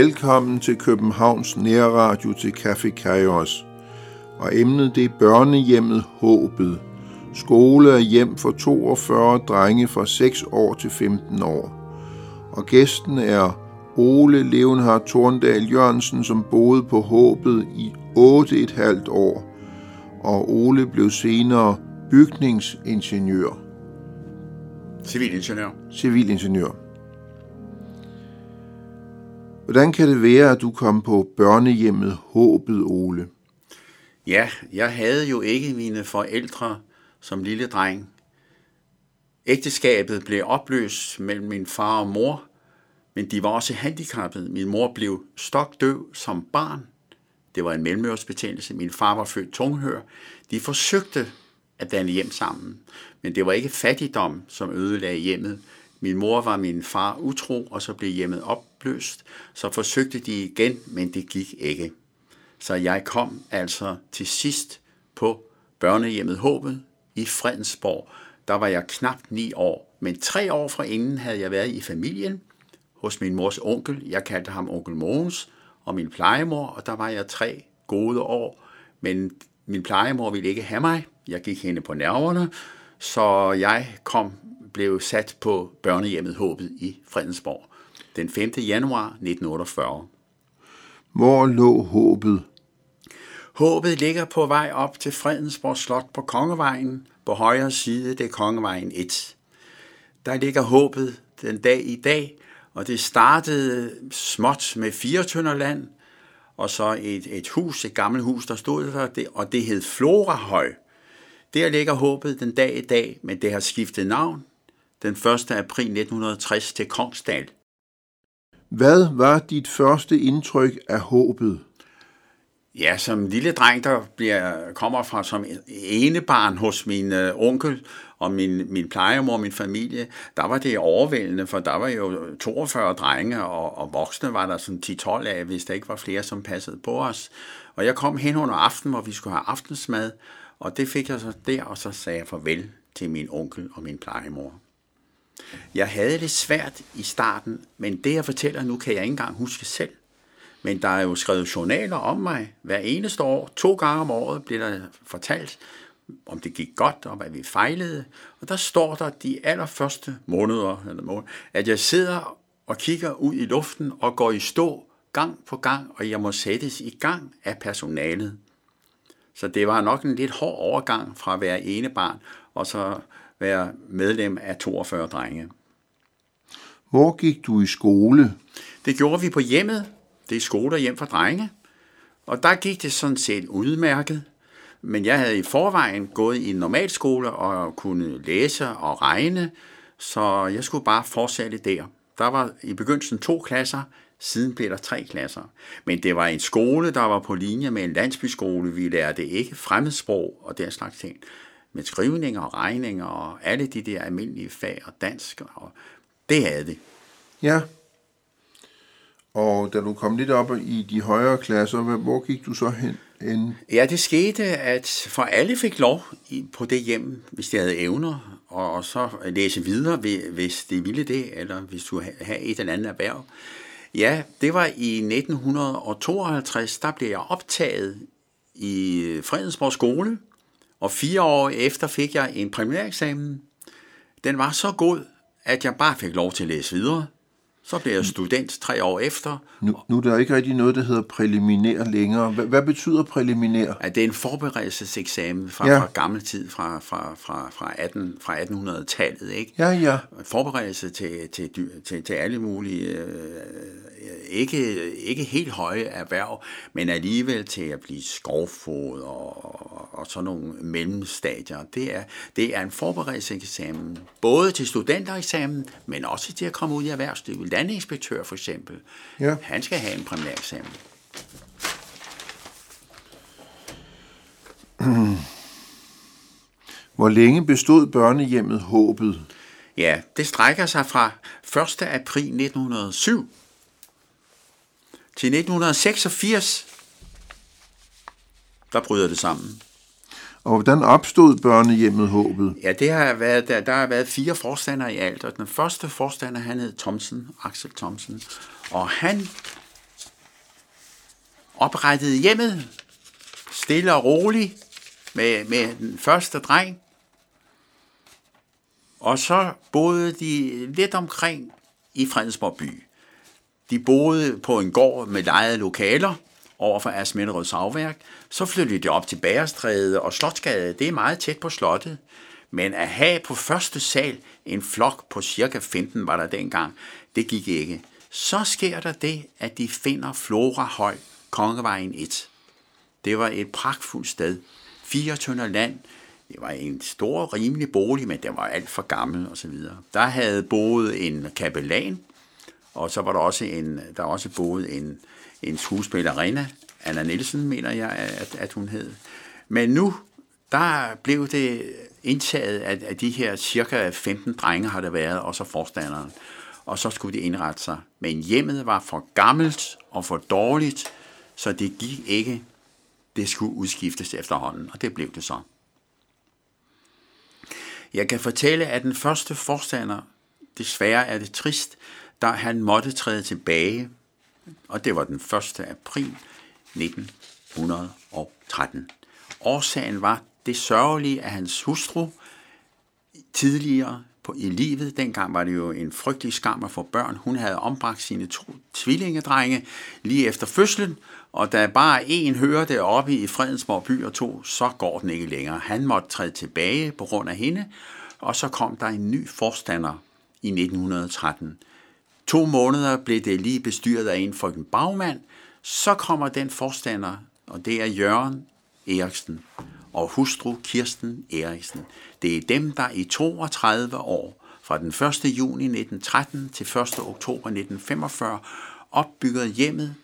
Velkommen til Københavns Nærradio til Café Kairos. Og emnet det er børnehjemmet Håbet. Skole og hjem for 42 drenge fra 6 år til 15 år. Og gæsten er Ole Leonhard Thorndal Jørgensen, som boede på Håbet i 8,5 år. Og Ole blev senere bygningsingeniør. Civilingeniør. Civilingeniør. Hvordan kan det være, at du kom på børnehjemmet Håbet, Ole? Ja, jeg havde jo ikke mine forældre som lille dreng. Ægteskabet blev opløst mellem min far og mor, men de var også handicappede. Min mor blev stokdøv som barn. Det var en mellemørsbetændelse. Min far var født tunghør. De forsøgte at danne hjem sammen, men det var ikke fattigdom, som ødelagde hjemmet. Min mor var min far utro, og så blev hjemmet opløst. Så forsøgte de igen, men det gik ikke. Så jeg kom altså til sidst på børnehjemmet Håbet i Fredensborg. Der var jeg knap ni år, men tre år fra inden havde jeg været i familien hos min mors onkel. Jeg kaldte ham onkel Mogens og min plejemor, og der var jeg tre gode år. Men min plejemor ville ikke have mig. Jeg gik hende på nerverne, så jeg kom blev sat på børnehjemmet Håbet i Fredensborg den 5. januar 1948. Hvor lå Håbet? Håbet ligger på vej op til Fredensborg Slot på Kongevejen. På højre side, det er Kongevejen 1. Der ligger Håbet den dag i dag, og det startede småt med fire tønder land, og så et, et hus, et gammelt hus, der stod der, og det hed Florahøj. Der ligger håbet den dag i dag, men det har skiftet navn den 1. april 1960 til Kongsdal. Hvad var dit første indtryk af håbet? Ja, som lille dreng, der bliver, kommer fra som enebarn hos min øh, onkel og min, min plejemor og min familie, der var det overvældende, for der var jo 42 drenge, og, og voksne var der sådan 10-12 af, hvis der ikke var flere, som passede på os. Og jeg kom hen under aften, hvor vi skulle have aftensmad, og det fik jeg så der, og så sagde jeg farvel til min onkel og min plejemor. Jeg havde det svært i starten, men det jeg fortæller nu, kan jeg ikke engang huske selv. Men der er jo skrevet journaler om mig hver eneste år. To gange om året bliver der fortalt, om det gik godt, og hvad vi fejlede. Og der står der de allerførste måneder, eller måneder, at jeg sidder og kigger ud i luften og går i stå gang på gang, og jeg må sættes i gang af personalet. Så det var nok en lidt hård overgang fra at være ene barn, og så være medlem af 42 drenge. Hvor gik du i skole? Det gjorde vi på hjemmet. Det er skole hjem for drenge. Og der gik det sådan set udmærket. Men jeg havde i forvejen gået i en normalskole og kunne læse og regne, så jeg skulle bare fortsætte der. Der var i begyndelsen to klasser, siden blev der tre klasser. Men det var en skole, der var på linje med en landsbyskole. Vi lærte ikke fremmedsprog og den slags ting. Men skrivning og regning og alle de der almindelige fag og dansk, og det havde det. Ja. Og da du kom lidt op i de højere klasser, hvor gik du så hen? hen? Ja, det skete, at for alle fik lov på det hjem, hvis de havde evner, og så læse videre, hvis de ville det, eller hvis du havde et eller andet erhverv. Ja, det var i 1952, der blev jeg optaget i Fredensborg skole, og fire år efter fik jeg en premiereksamen. Den var så god, at jeg bare fik lov til at læse videre. Så blev jeg student tre år efter. Nu, nu er der ikke rigtig noget, der hedder præliminær længere. Hvad, hvad betyder præliminær? At det er en forberedelseseksamen fra, ja. fra gammel tid, fra, fra, fra, fra, 18, fra 1800-tallet. Ikke? Ja, ja. Forberedelse til, til, til, til alle mulige, øh, ikke, ikke helt høje erhverv, men alligevel til at blive skovfod og, og, og sådan nogle mellemstadier. Det er, det er en forberedelseseksamen, både til studentereksamen, men også til at komme ud i erhvervslivet landinspektør for eksempel, ja. han skal have en primæreksamen. Hvor længe bestod børnehjemmet håbet? Ja, det strækker sig fra 1. april 1907 til 1986. Der bryder det sammen. Og hvordan opstod børnehjemmet håbet? Ja, det har været, der, der har været fire forstandere i alt, og den første forstander, han hed Thomsen, Axel Thomsen, og han oprettede hjemmet, stille og roligt, med, med den første dreng. Og så boede de lidt omkring i Fredensborg by. De boede på en gård med lejede lokaler over for Asminderød Savværk. Så flyttede de op til Bagerstræde og Slotsgade. Det er meget tæt på slottet. Men at have på første sal en flok på cirka 15 var der dengang, det gik ikke. Så sker der det, at de finder Flora Høj, Kongevejen 1. Det var et pragtfuldt sted. Fire tønder land. Det var en stor, rimelig bolig, men den var alt for gammel og så videre. Der havde boet en kapellan, og så var der også en, der også boet en, en skuespillerinde, Anna Nielsen, mener jeg, at, at hun hed. Men nu, der blev det indtaget af, af de her cirka 15 drenge, har det været, og så forstanderen. Og så skulle de indrette sig. Men hjemmet var for gammelt og for dårligt, så det gik ikke. Det skulle udskiftes efterhånden, og det blev det så. Jeg kan fortælle, at den første forstander, desværre er det trist, da han måtte træde tilbage, og det var den 1. april 1913. Årsagen var det sørgelige, at hans hustru tidligere på, i livet, dengang var det jo en frygtelig skam at få børn, hun havde ombragt sine to tvillingedrenge lige efter fødslen, og da bare en hører det oppe i Fredensborg by og to, så går den ikke længere. Han måtte træde tilbage på grund af hende, og så kom der en ny forstander i 1913. To måneder blev det lige bestyret af en frøken bagmand, så kommer den forstander, og det er Jørgen Eriksen og hustru Kirsten Eriksen. Det er dem, der i 32 år, fra den 1. juni 1913 til 1. oktober 1945, opbyggede hjemmet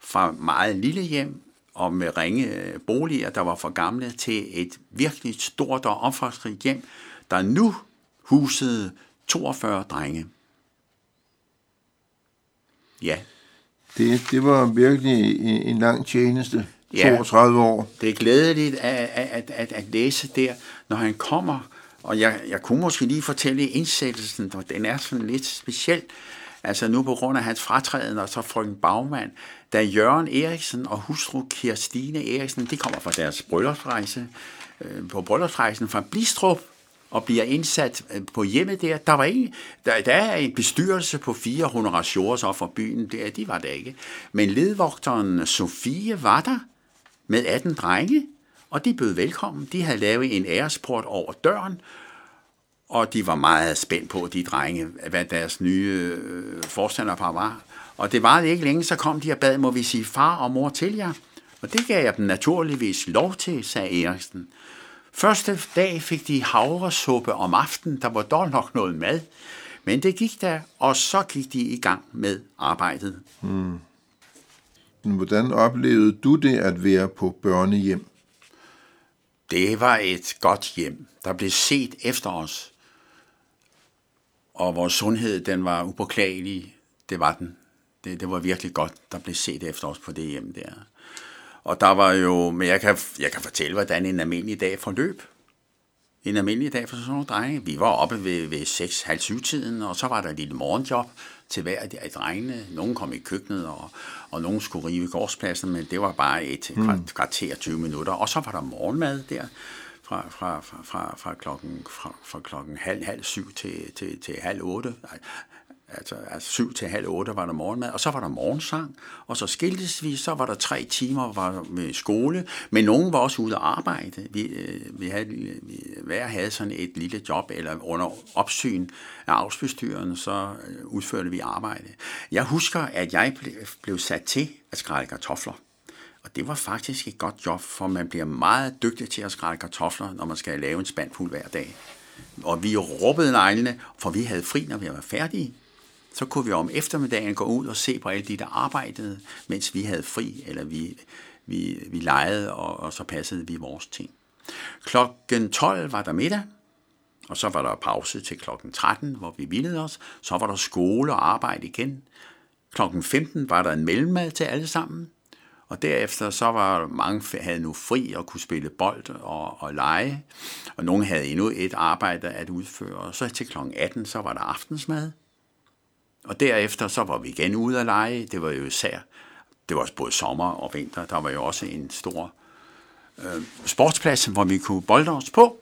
fra meget lille hjem og med ringe øh, boliger, der var for gamle, til et virkelig stort og omfangsrigt hjem, der nu husede 42 drenge. Ja. Det, det var virkelig en, en lang tjeneste. 32 ja, år. Det er glædeligt at, at, at, at læse der, når han kommer. Og jeg, jeg kunne måske lige fortælle indsættelsen, og den er sådan lidt speciel. Altså nu på grund af hans fratræden, og så frøken Bagmand, da Jørgen Eriksen og hustru Kirstine Eriksen, de kommer fra deres bryllupsrejse, øh, på bryllupsrejsen fra Blistrup, og bliver indsat øh, på hjemmet der. Der, var ikke, der, der er en bestyrelse på fire honorationer så fra byen, der, de var der ikke. Men ledvogteren Sofie var der, med 18 drenge, og de bød velkommen. De havde lavet en æresport over døren, og de var meget spændt på, de drenge, hvad deres nye øh, forstanderpar var. Og det var ikke længe, så kom de og bad, må vi sige far og mor til jer? Og det gav jeg dem naturligvis lov til, sagde Eriksen. Første dag fik de havresuppe om aftenen, der var dog nok noget mad. Men det gik der, og så gik de i gang med arbejdet. Hmm. Hvordan oplevede du det at være på børnehjem? Det var et godt hjem. Der blev set efter os. Og vores sundhed, den var upåklagelig. Det var den. Det, det var virkelig godt, der blev set efter os på det hjem der. Og der var jo, men jeg kan, jeg kan fortælle, hvordan en almindelig dag forløb. En almindelig dag for sådan nogle drenge. Vi var oppe ved, ved 6-7 tiden, og så var der et lille morgenjob til hver af drengene. Nogle kom i køkkenet, og, og nogen skulle rive gårdspladsen, men det var bare et mm. kvarter 20 minutter. Og så var der morgenmad der fra, fra, fra, fra, fra, klokken, fra, fra klokken halv, halv syv til, til, til halv otte altså, altså syv til halv otte var der morgenmad, og så var der morgensang, og så skiltes vi, så var der tre timer var med skole, men nogen var også ude at arbejde. Vi, øh, vi havde, vi, hver havde sådan et lille job, eller under opsyn af afsbestyrende, så øh, udførte vi arbejde. Jeg husker, at jeg blev, blev sat til at skrælle kartofler. Og det var faktisk et godt job, for man bliver meget dygtig til at skrælle kartofler, når man skal lave en spandfuld hver dag. Og vi råbede neglene, for vi havde fri, når vi var færdige. Så kunne vi om eftermiddagen gå ud og se på alle de, der arbejdede, mens vi havde fri, eller vi, vi, vi legede, og, og så passede vi vores ting. Klokken 12 var der middag, og så var der pause til klokken 13, hvor vi hvilede os. Så var der skole og arbejde igen. Klokken 15 var der en mellemmad til alle sammen. Og derefter så var mange havde nu fri og kunne spille bold og, og lege. Og nogle havde endnu et arbejde at udføre. Og så til klokken 18 så var der aftensmad. Og derefter så var vi igen ude at lege. Det var jo især det var også både sommer og vinter. Der var jo også en stor øh, sportsplads, hvor vi kunne bolde os på.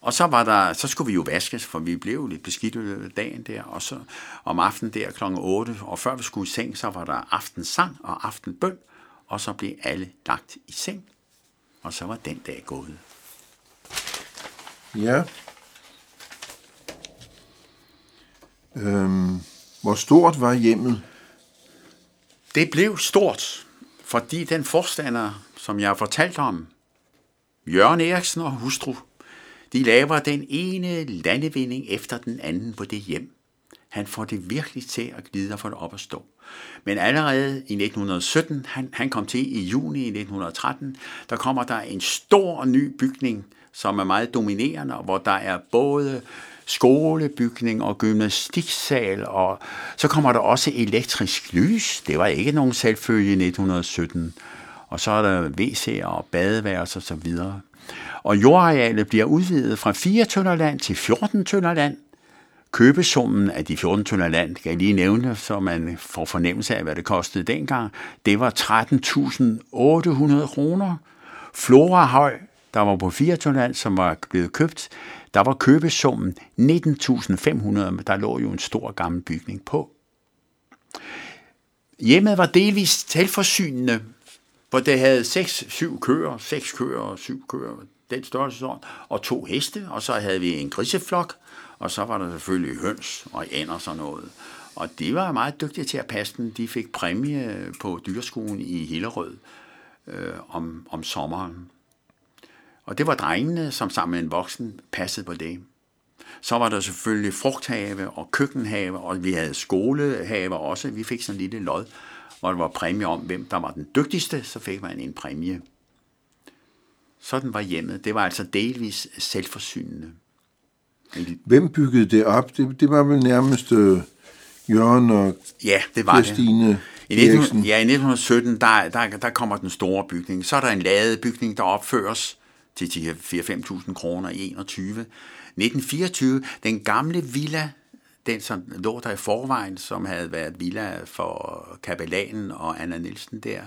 Og så, var der, så skulle vi jo vaskes, for vi blev lidt beskidt dagen der. Og så om aftenen der kl. 8, og før vi skulle i seng, så var der aftensang og aftenbøn. Og så blev alle lagt i seng. Og så var den dag gået. Ja. Øhm, hvor stort var hjemmet? Det blev stort, fordi den forstander, som jeg har fortalt om, Jørgen Eriksen og hustru, de laver den ene landevinding efter den anden på det hjem. Han får det virkelig til at glide og få det op at stå. Men allerede i 1917, han, han kom til i juni 1913, der kommer der en stor ny bygning, som er meget dominerende, hvor der er både skolebygning og gymnastiksal, og så kommer der også elektrisk lys. Det var ikke nogen selvfølge i 1917. Og så er der WC'er og badeværelser og så videre. Og jordarealet bliver udvidet fra 4 tønder land til 14 tønder land. Købesummen af de 14 tønder land, kan jeg lige nævne, så man får fornemmelse af, hvad det kostede dengang, det var 13.800 kroner. Florahøj, der var på 4 tønder land, som var blevet købt, der var købesummen 19.500, der lå jo en stor gammel bygning på. Hjemmet var delvist selvforsynende, hvor det havde 6-7 køer, 6 køer og 7 køer, den størrelse og to heste, og så havde vi en griseflok, og så var der selvfølgelig høns og ænder og sådan noget. Og de var meget dygtige til at passe den. De fik præmie på dyreskolen i Hillerød øh, om, om sommeren. Og det var drengene, som sammen med en voksen passede på det. Så var der selvfølgelig frugthave og køkkenhave, og vi havde skolehave også. Vi fik sådan en lille lod, hvor der var præmie om, hvem der var den dygtigste, så fik man en præmie. Sådan var hjemmet. Det var altså delvis selvforsynende. Hvem byggede det op? Det, det var vel nærmest øh, Jørgen og ja, det var Christine det. I 19, ja, i 1917, der, der, der kommer den store bygning. Så er der en ladebygning, der opføres til 4-5.000 kroner i 21. 1924, den gamle villa, den som lå der i forvejen, som havde været villa for kapelanen og Anna Nielsen der,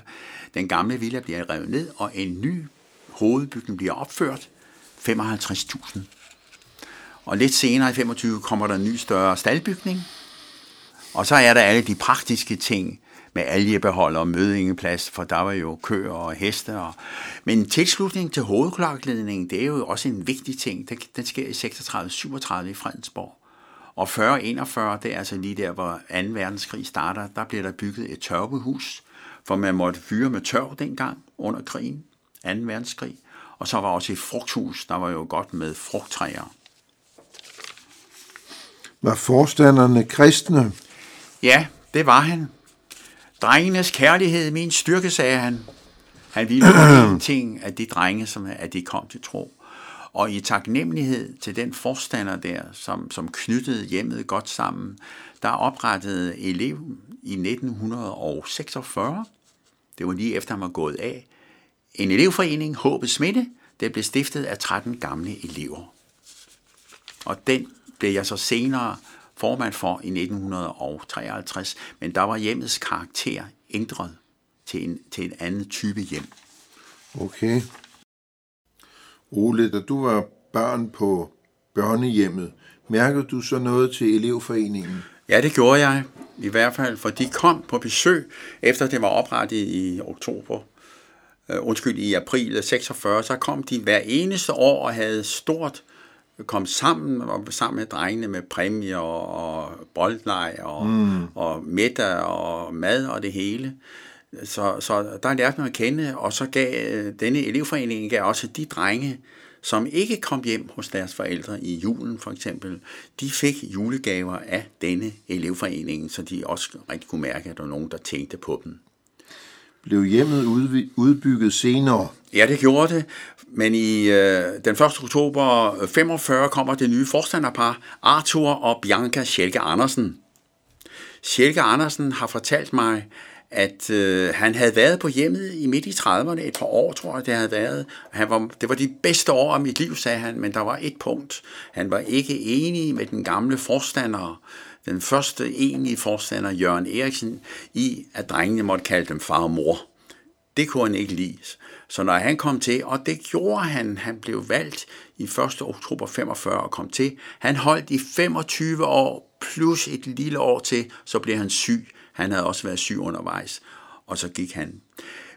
den gamle villa bliver revet ned, og en ny hovedbygning bliver opført. 55.000. Og lidt senere i 25 kommer der en ny større staldbygning. Og så er der alle de praktiske ting, med algebeholder og mødingeplads, for der var jo køer og heste. Og... Men tilslutning til hovedkloakledningen, det er jo også en vigtig ting. Den sker i 36-37 i Fredensborg. Og 40-41, det er altså lige der, hvor 2. verdenskrig starter, der bliver der bygget et tørvehus, for man måtte fyre med tørv dengang under krigen, 2. verdenskrig. Og så var også et frugthus, der var jo godt med frugttræer. Var forstanderne kristne? Ja, det var han. Drengenes kærlighed min styrke, sagde han. Han ville en ting af de drenge, som at de kom til tro. Og i taknemmelighed til den forstander der, som, som knyttede hjemmet godt sammen, der oprettede elev i 1946, det var lige efter han var gået af, en elevforening, Håbet Smitte, der blev stiftet af 13 gamle elever. Og den blev jeg så senere formand for i 1953, men der var hjemmets karakter ændret til en, til en anden type hjem. Okay. Ole, da du var barn på børnehjemmet, mærkede du så noget til elevforeningen? Ja, det gjorde jeg. I hvert fald, for de kom på besøg, efter det var oprettet i oktober, uh, undskyld, i april 46, så kom de hver eneste år og havde stort kom sammen og sammen med drengene med præmier og, og boldleg og, mm. og middag og mad og det hele. Så, så der lærte man at kende, og så gav denne elevforening gav også de drenge, som ikke kom hjem hos deres forældre i julen for eksempel, de fik julegaver af denne elevforening, så de også rigtig kunne mærke, at der var nogen, der tænkte på dem. Blev hjemmet udbygget senere? Ja, det gjorde det. Men i øh, den 1. oktober 45 kommer det nye forstanderpar, Arthur og Bianca Schelke Andersen. Schelke Andersen har fortalt mig, at øh, han havde været på hjemmet i midt i 30'erne, et par år tror jeg det havde været. Han var, det var de bedste år af mit liv, sagde han, men der var et punkt. Han var ikke enig med den gamle forstander, den første egentlige forstander, Jørgen Eriksen, i, at drengene måtte kalde dem far og mor. Det kunne han ikke lide. Så når han kom til, og det gjorde han, han blev valgt i 1. oktober 45 og kom til, han holdt i 25 år plus et lille år til, så blev han syg. Han havde også været syg undervejs, og så gik han.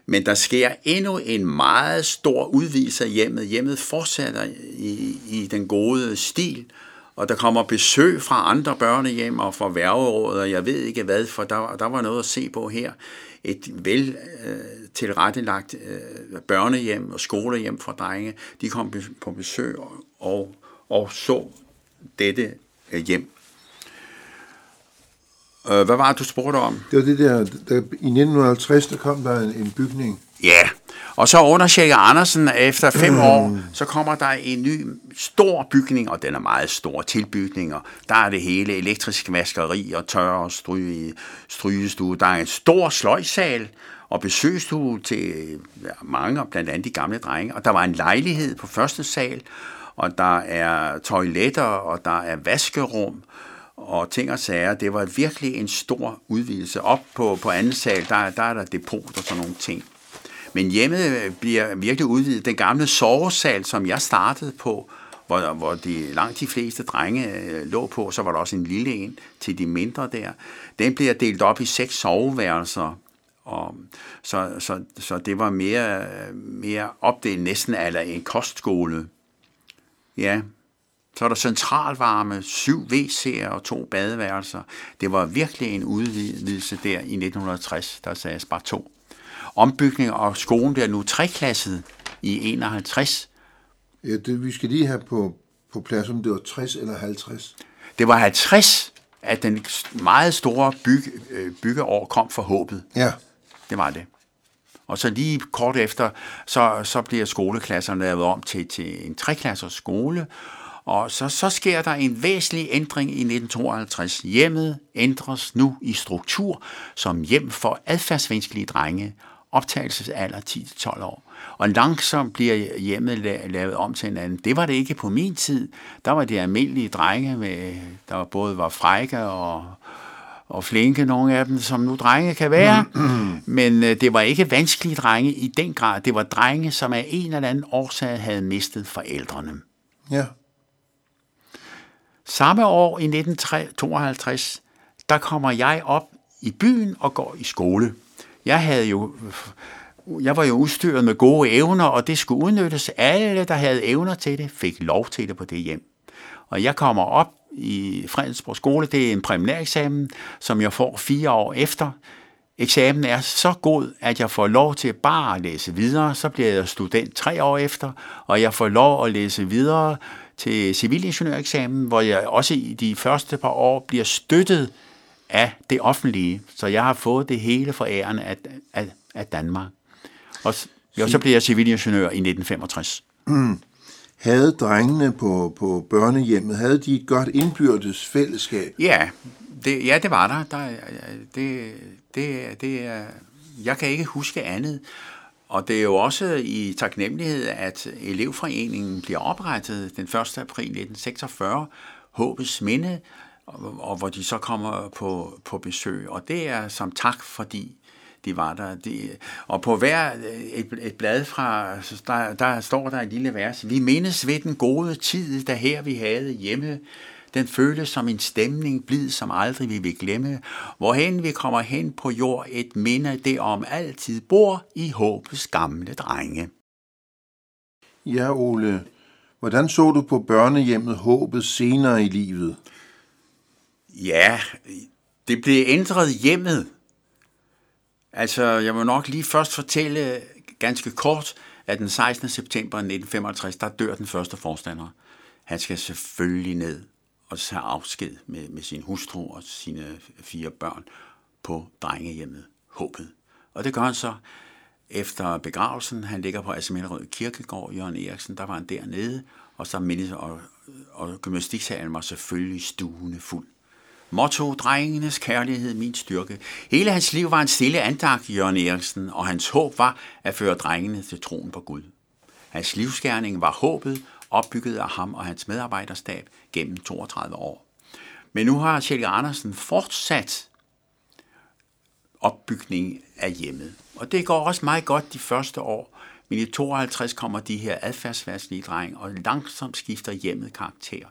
Men der sker endnu en meget stor udvidelse af hjemmet. Hjemmet fortsætter i, i den gode stil, og der kommer besøg fra andre børnehjem og fra værgerådet, og jeg ved ikke hvad, for der, der var noget at se på her. Et vel øh, tilrettelagt øh, børnehjem og skolehjem for drenge, de kom på besøg og, og så dette øh, hjem. Øh, hvad var det, du spurgte om? Det var det der, der i 1950, der kom der en, en bygning. Ja, og så under Sjække Andersen, efter fem mm. år, så kommer der en ny stor bygning, og den er meget stor tilbygninger. Der er det hele, elektrisk vaskeri og tør og stryge, strygestue. Der er en stor sløjsal og besøgstue til mange, blandt andet de gamle drenge. Og der var en lejlighed på første sal, og der er toiletter, og der er vaskerum, og ting og sager. Det var virkelig en stor udvidelse. Op på, på anden sal, der, der er der depot og sådan nogle ting. Men hjemmet øh, bliver virkelig udvidet. Den gamle sovesal, som jeg startede på, hvor, hvor de langt de fleste drenge øh, lå på, så var der også en lille en til de mindre der. Den bliver delt op i seks soveværelser, og så, så, så det var mere, mere opdelt næsten eller en kostskole. Ja, så er der centralvarme, syv WC'er og to badeværelser. Det var virkelig en udvidelse der i 1960, der sagde bare to. Ombygning og skolen bliver nu treklasset i 51. Ja, det, vi skal lige have på, på plads, om det var 60 eller 50. Det var 50, at den meget store bygge, øh, byggeår kom for håbet. Ja. Det var det. Og så lige kort efter, så, så bliver skoleklasserne lavet om til, til en treklassers skole, og så, så sker der en væsentlig ændring i 1952. Hjemmet ændres nu i struktur som hjem for adfærdsvanskelige drenge, optagelsesalder 10-12 år. Og langsomt bliver hjemmet lavet om til en anden. Det var det ikke på min tid. Der var det almindelige drenge, med, der både var frække og, og flinke, nogle af dem, som nu drenge kan være. Men øh, det var ikke vanskelige drenge i den grad. Det var drenge, som af en eller anden årsag havde mistet forældrene. Ja. Samme år i 1952, der kommer jeg op i byen og går i skole. Jeg havde jo jeg var jo udstyret med gode evner, og det skulle udnyttes. Alle, der havde evner til det, fik lov til det på det hjem. Og jeg kommer op i Fredensborg skole, det er en præminæreksamen, som jeg får fire år efter. Eksamen er så god, at jeg får lov til bare at læse videre. Så bliver jeg student tre år efter, og jeg får lov at læse videre til civilingeniøreksamen, hvor jeg også i de første par år bliver støttet af det offentlige. Så jeg har fået det hele for æren af, af, af Danmark. Og, jo, så blev jeg civilingeniør i 1965. Mm. Havde drengene på, på børnehjemmet, havde de et godt indbyrdes fællesskab? Ja, det, ja, det var der. der det, det, det, jeg kan ikke huske andet. Og det er jo også i taknemmelighed, at elevforeningen bliver oprettet den 1. april 1946, Håbets Minde, og hvor de så kommer på, på besøg. Og det er som tak, fordi de var der. De, og på hver øh, et, et blad fra, der, der står der et lille vers. Vi mindes ved den gode tid, der her vi havde hjemme den føles som en stemning, blid som aldrig vi vil glemme. Hvorhen vi kommer hen på jord, et minde det om altid bor i håbets gamle drenge. Ja, Ole. Hvordan så du på børnehjemmet håbet senere i livet? Ja, det blev ændret hjemmet. Altså, jeg må nok lige først fortælle ganske kort, at den 16. september 1965, der dør den første forstander. Han skal selvfølgelig ned og tage afsked med, med sin hustru og sine fire børn på drengehjemmet Håbet. Og det gør han så efter begravelsen. Han ligger på Asminderød Kirkegård, Jørgen Eriksen, der var han dernede, og så mindes, og, og gymnastiksalen var selvfølgelig stuende fuld. Motto, drengenes kærlighed, min styrke. Hele hans liv var en stille andagt, Jørgen Eriksen, og hans håb var at føre drengene til troen på Gud. Hans livsgerning var håbet, opbygget af ham og hans medarbejderstab gennem 32 år. Men nu har Kjell Andersen fortsat opbygning af hjemmet. Og det går også meget godt de første år, men i 52 kommer de her adfærdsværslige drenge, og langsomt skifter hjemmet karakter.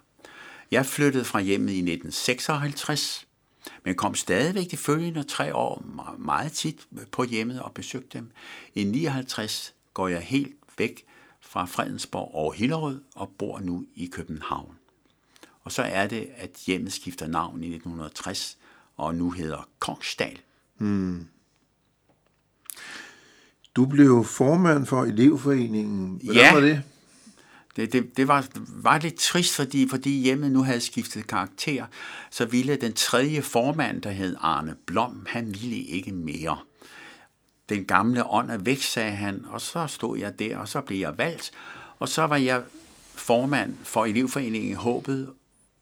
Jeg flyttede fra hjemmet i 1956, men kom stadigvæk de følgende tre år meget tit på hjemmet og besøgte dem. I 59 går jeg helt væk fra Fredensborg og Hillerød og bor nu i København. Og så er det, at hjemmet skifter navn i 1960 og nu hedder Kongsdal. Hmm. Du blev formand for elevforeningen. Hvordan ja. var det? Det, det, det var, var lidt trist, fordi, fordi hjemmet nu havde skiftet karakter, så ville den tredje formand, der hed Arne Blom, han ville ikke mere. Den gamle ånd er væk, sagde han, og så stod jeg der, og så blev jeg valgt, og så var jeg formand for elevforeningen Håbet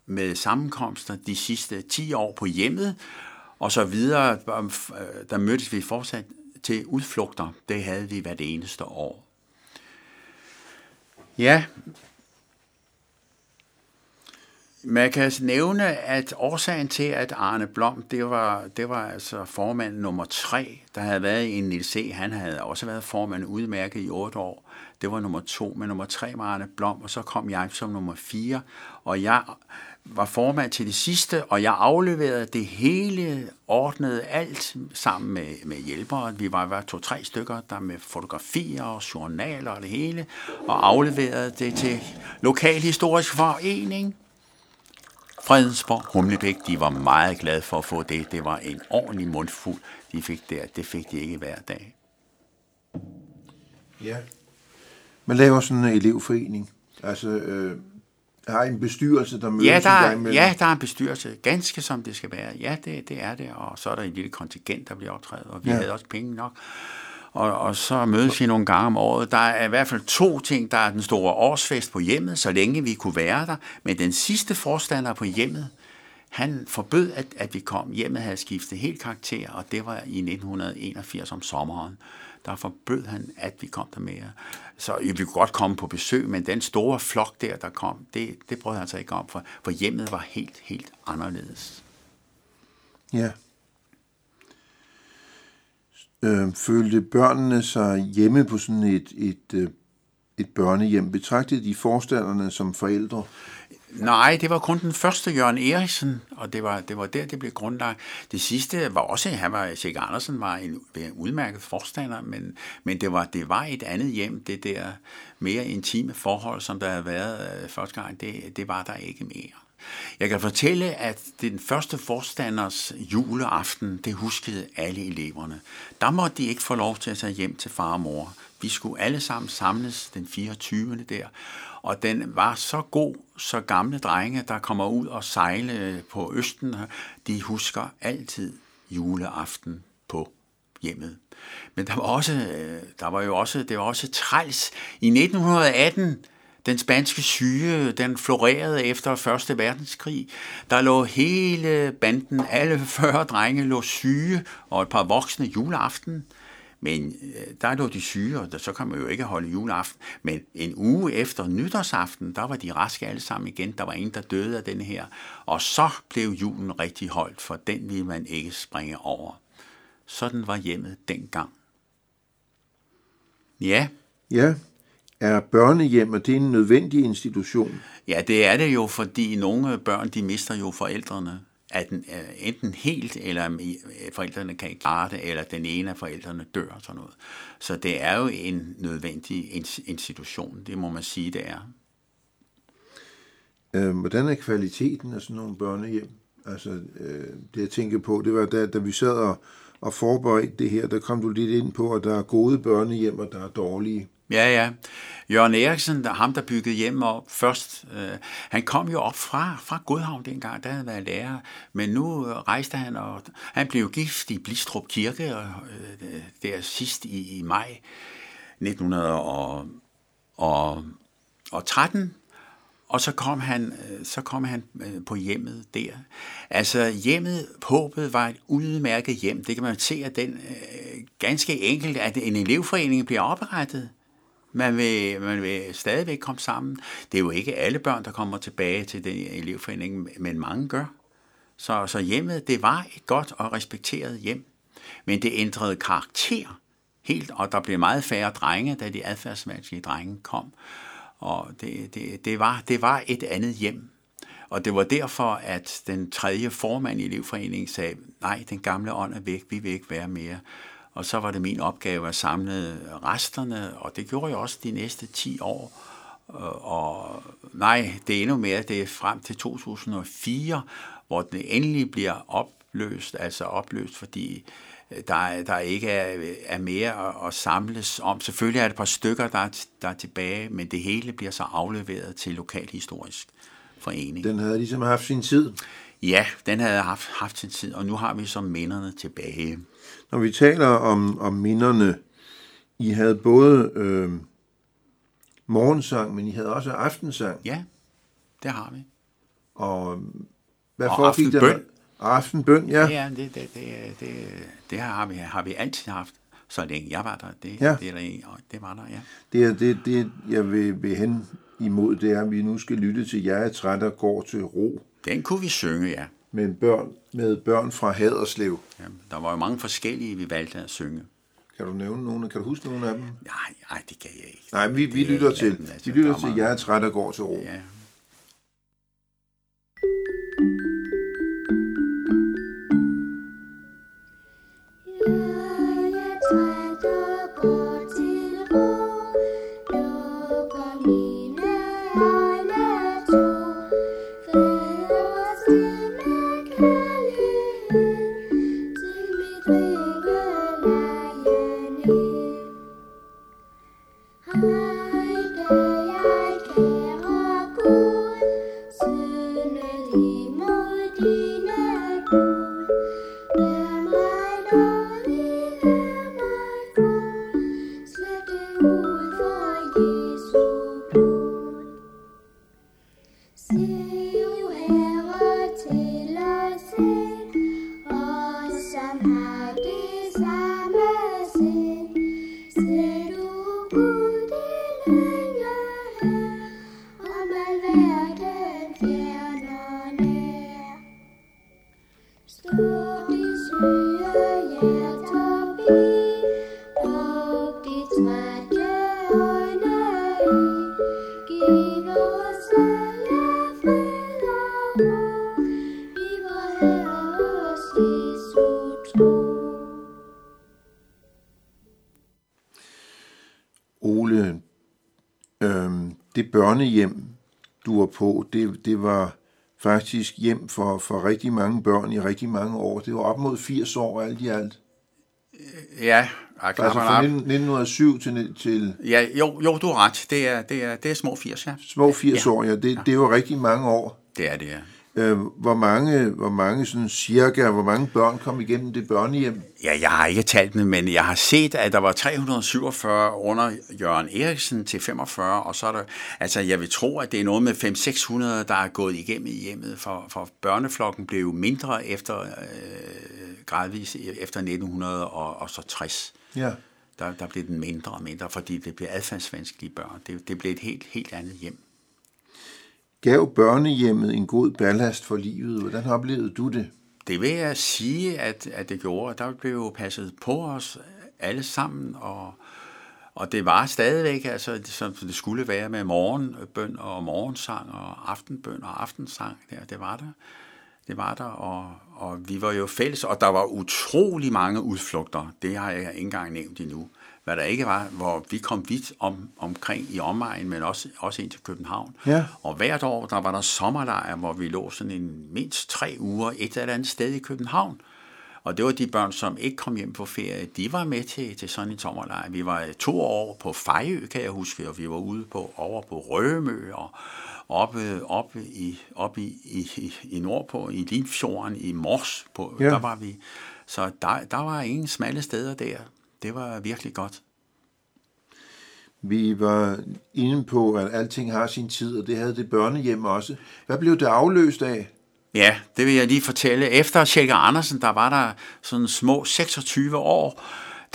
med sammenkomster de sidste 10 år på hjemmet, og så videre, der mødtes vi fortsat til udflugter. Det havde vi hvert eneste år. Ja, man kan altså nævne, at årsagen til, at Arne Blom, det var, det var altså formand nummer tre, der havde været en Niels C. Han havde også været formand udmærket i otte år. Det var nummer to, men nummer tre var Arne Blom, og så kom jeg som nummer fire. Og jeg var formand til det sidste, og jeg afleverede det hele, ordnede alt sammen med, med hjælpere. Vi var to-tre stykker, der med fotografier og journaler og det hele, og afleverede det til Lokalhistorisk Forening. Fredensborg, Humlebæk, de var meget glade for at få det. Det var en ordentlig mundfuld, de fik der. Det fik de ikke hver dag. Ja. Man laver sådan en elevforening. Altså, øh, har en bestyrelse, der mødes ja, der er, med Ja, der er en bestyrelse, ganske som det skal være. Ja, det, det er det, og så er der en lille kontingent, der bliver optrædet, og vi ja. havde også penge nok. Og, og så mødes vi nogle gange om året. Der er i hvert fald to ting. Der er den store årsfest på hjemmet, så længe vi kunne være der. Men den sidste forstander på hjemmet, han forbød, at, at vi kom. Hjemmet havde skiftet helt karakter, og det var i 1981 om sommeren der forbød han, at vi kom der mere. Så vi kunne godt komme på besøg, men den store flok der, der kom, det, det brød han sig ikke om, for, for hjemmet var helt, helt anderledes. Ja. Øh, følte børnene sig hjemme på sådan et, et, øh, et børnehjem? Betragtede de forstanderne som forældre? Nej, det var kun den første Jørgen Eriksen, og det var, det var der, det blev grundlagt. Det sidste var også, han var, Sjæk Andersen var en, en udmærket forstander, men, men det, var, det var et andet hjem, det der mere intime forhold, som der havde været øh, første gang, det, det var der ikke mere. Jeg kan fortælle, at den første forstanders juleaften, det huskede alle eleverne. Der måtte de ikke få lov til at tage hjem til far og mor. Vi skulle alle sammen samles den 24. der, og den var så god, så gamle drenge, der kommer ud og sejle øh, på Østen, de husker altid juleaften på hjemmet. Men der var, også, øh, der var jo også, det var også træls. I 1918, den spanske syge, den florerede efter 1. verdenskrig. Der lå hele banden, alle 40 drenge lå syge, og et par voksne juleaften. Men øh, der lå de syge, og så kan man jo ikke holde juleaften. Men en uge efter nytårsaften, der var de raske alle sammen igen. Der var ingen, der døde af den her. Og så blev julen rigtig holdt, for den ville man ikke springe over. Sådan var hjemmet dengang. Ja. Ja. Er børnehjem, og det er en nødvendig institution? Ja, det er det jo, fordi nogle børn, de mister jo forældrene at den, øh, enten helt, eller øh, forældrene kan ikke klare det, eller den ene af forældrene dør og sådan noget. Så det er jo en nødvendig institution, det må man sige, det er. Øh, hvordan er kvaliteten af sådan nogle børnehjem? Altså, øh, det jeg tænker på, det var da, da vi sad og, og forberedte det her, der kom du lidt ind på, at der er gode børnehjem, og der er dårlige. Ja, ja. Jørgen Eriksen, der, ham der byggede hjem op først, øh, han kom jo op fra, fra Godhavn dengang, der havde været lærer, men nu øh, rejste han, og han blev gift i Blistrup Kirke, og, øh, der sidst i, i maj 1913, og og så kom han, øh, så kom han øh, på hjemmet der. Altså hjemmet, håbet var et udmærket hjem. Det kan man se at den øh, ganske enkelt, at en elevforening bliver oprettet. Man vil, man vil stadigvæk komme sammen. Det er jo ikke alle børn, der kommer tilbage til den elevforening, men mange gør. Så, så hjemmet, det var et godt og respekteret hjem. Men det ændrede karakter helt, og der blev meget færre drenge, da de adfærdsmæssige drenge kom. Og det, det, det, var, det var et andet hjem. Og det var derfor, at den tredje formand i elevforeningen sagde, nej, den gamle ånd er væk, vi vil ikke være mere. Og så var det min opgave at samle resterne, og det gjorde jeg også de næste 10 år. Øh, og nej, det er endnu mere, det er frem til 2004, hvor den endelig bliver opløst, altså opløst, fordi der, der ikke er, er mere at, at samles om. Selvfølgelig er det et par stykker, der er, der er tilbage, men det hele bliver så afleveret til lokalhistorisk forening. Den havde ligesom haft sin tid? Ja, den havde haft, haft sin tid, og nu har vi så minderne tilbage. Når vi taler om, om minderne, I havde både øh, morgensang, men I havde også aftensang. Ja, det har vi. Og hvad og foregik der? Aftenbøn. Ja. Ja, det, det, det, det, det har, vi, har vi altid haft, så længe jeg var der. Det, Ja. det, og det var der, ja. Det, er- det, det jeg vil, vil hen imod, det er, at vi nu skal lytte til Jeg er træt og går til ro Den kunne vi synge, ja. med børn, med børn fra Haderslev. ja. Der var jo mange forskellige, vi valgte at synge. Kan du nævne nogle? Kan du huske nogle af dem? Nej, nej, det kan jeg ikke. Nej, vi, vi Det er lytter til, altså, vi lytter til Jeg er træt og går til ro. Ja. Det børnehjem, du var på, det, det var faktisk hjem for, for rigtig mange børn i rigtig mange år. Det var op mod 80 år alt i alt. Ja, Altså fra op. 19, 1907 til, til Ja, jo, jo, du har ret. Det er, det er, det er små 80, ja. små 80 Ja. år, ja. Det, det var rigtig mange år. Det er det, ja. Øh, hvor mange, hvor mange sådan cirka, hvor mange børn kom igennem det børnehjem? Ja, jeg har ikke talt det, men jeg har set, at der var 347 under Jørgen Eriksen til 45, og så er der, altså jeg vil tro, at det er noget med 500-600, der er gået igennem i hjemmet, for, for børneflokken blev jo mindre efter, øh, gradvis efter 1960. Ja. Der, der blev den mindre og mindre, fordi det blev adfærdsvanskelige børn. Det, det blev et helt, helt andet hjem. Gav børnehjemmet en god ballast for livet? Hvordan oplevede du det? Det vil jeg sige, at, at det gjorde. Der blev jo passet på os alle sammen, og, og det var stadigvæk, altså, som det skulle være med morgenbøn og morgensang og aftenbøn og aftensang. Der, det var der. Det var der, og, og vi var jo fælles, og der var utrolig mange udflugter. Det har jeg ikke engang nævnt endnu. Hvad der ikke var, hvor vi kom vidt om, omkring i omegn, men også, også ind til København. Ja. Og hvert år, der var der sommerlejr, hvor vi lå sådan en mindst tre uger et eller andet sted i København. Og det var de børn, som ikke kom hjem på ferie, de var med til, til sådan en sommerlejr. Vi var to år på Fejø, kan jeg huske, og vi var ude på, over på Rømø og oppe, oppe, i, oppe i, i, i nordpå, i Limfjorden, i Mors, på, ja. der var vi. Så der, der var ingen smalle steder der. Det var virkelig godt. Vi var inde på, at alting har sin tid, og det havde det børnehjem også. Hvad blev det afløst af? Ja, det vil jeg lige fortælle. Efter Tjekke Andersen, der var der sådan små 26 år,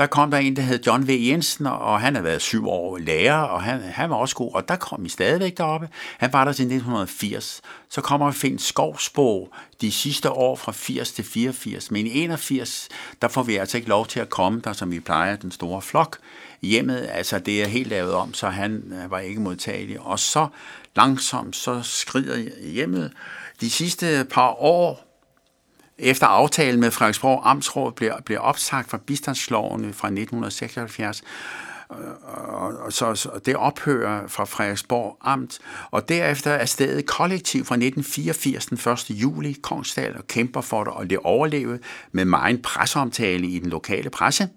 der kom der en, der hed John V. Jensen, og han havde været syv år lærer, og han, han var også god, og der kom vi stadigvæk deroppe. Han var der til 1980. Så kommer Finn Skovsbo de sidste år fra 80 til 84, men i 81, der får vi altså ikke lov til at komme der, som vi plejer, den store flok. Hjemmet, altså det er helt lavet om, så han øh, var ikke modtagelig. Og så langsomt, så skrider hjemmet. De sidste par år, efter aftalen med Frederiksborg Amtsråd blev, blev opsagt fra bistandsloven fra 1976, øh, og så, så det ophører fra Frederiksborg Amt, og derefter er stedet kollektiv fra 1984 den 1. juli Kongsdal og kæmper for det, og det overleve med meget presseomtale i den lokale presse.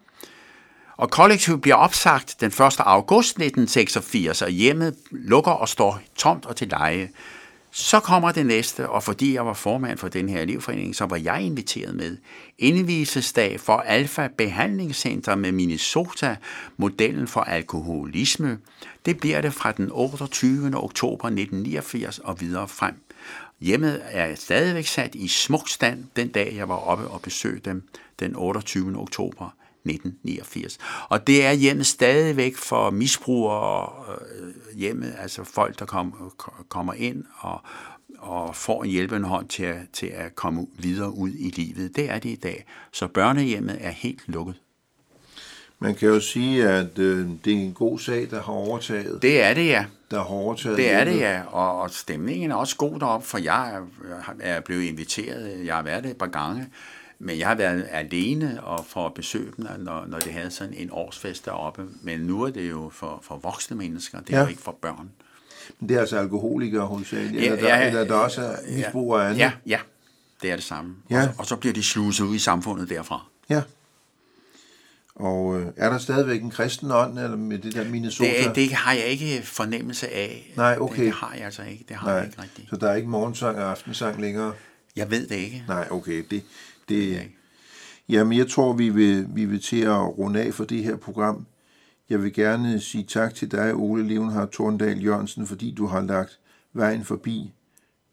Og kollektivet bliver opsagt den 1. august 1986, og hjemmet lukker og står tomt og til leje. Så kommer det næste, og fordi jeg var formand for den her elevforening, så var jeg inviteret med. Indvisesdag for Alfa Behandlingscenter med Minnesota, modellen for alkoholisme. Det bliver det fra den 28. oktober 1989 og videre frem. Hjemmet er stadigvæk sat i smuk stand den dag, jeg var oppe og besøgte dem den 28. oktober 1989. Og det er hjemmet stadigvæk for misbrugere øh, hjemmet, altså folk, der kom, kommer ind og, og får en hjælpende hånd til at, til at komme videre ud i livet. Det er det i dag. Så børnehjemmet er helt lukket. Man kan jo sige, at øh, det er en god sag, der har overtaget. Det er det, ja. Der har overtaget Det er det, ja. Og, og stemningen er også god deroppe, for jeg er, er blevet inviteret. Jeg har været det et par gange. Men jeg har været alene og for at besøge dem, når, når det havde sådan en årsfest deroppe. Men nu er det jo for, for voksne mennesker, det er Ja. jo ikke for børn. Men det er altså alkoholikere hovedsageligt, Ja, eller, der, ja, eller der også er misbrug af andet. Ja, ja, det er det samme. Ja. Og, så, og så bliver de sluset ud i samfundet derfra. ja. Og øh, er der stadigvæk en kristen ånd eller med det der Minnesota? Det, det har jeg ikke fornemmelse af. Nej, okay. Det, det har jeg altså ikke. Det har jeg Nej, ikke rigtigt. så der er ikke morgensang og aftensang længere? Jeg ved det ikke. Nej, okay. Det, Det ikke. jamen, jeg tror, vi vil, vi vil til at runde af for det her program. Jeg vil gerne sige tak til dig, Ole Levenhardt Torndal Jørgensen, fordi du har lagt vejen forbi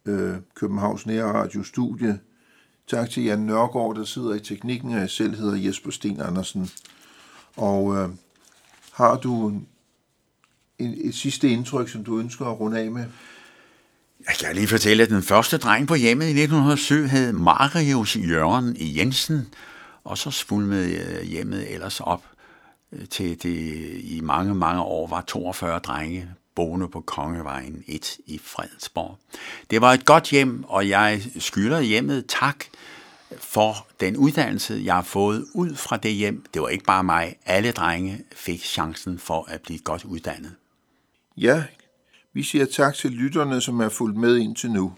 øh, Københavns Nærradio Studie. Tak til Jan Nørgaard, der sidder i teknikken, og jeg selv hedder Jesper Sten Andersen. Og øh, har du en, et sidste indtryk, som du ønsker at runde af med? Jeg kan lige fortælle, at den første dreng på hjemmet i 1907 hed Marius Jørgen Jensen, og så svulmede øh, hjemmet ellers op øh, til det i mange, mange år var 42 drenge boende på Kongevejen 1 i Fredensborg. Det var et godt hjem, og jeg skylder hjemmet tak for den uddannelse, jeg har fået ud fra det hjem. Det var ikke bare mig. Alle drenge fik chancen for at blive godt uddannet. Ja, vi siger tak til lytterne, som er fulgt med indtil nu.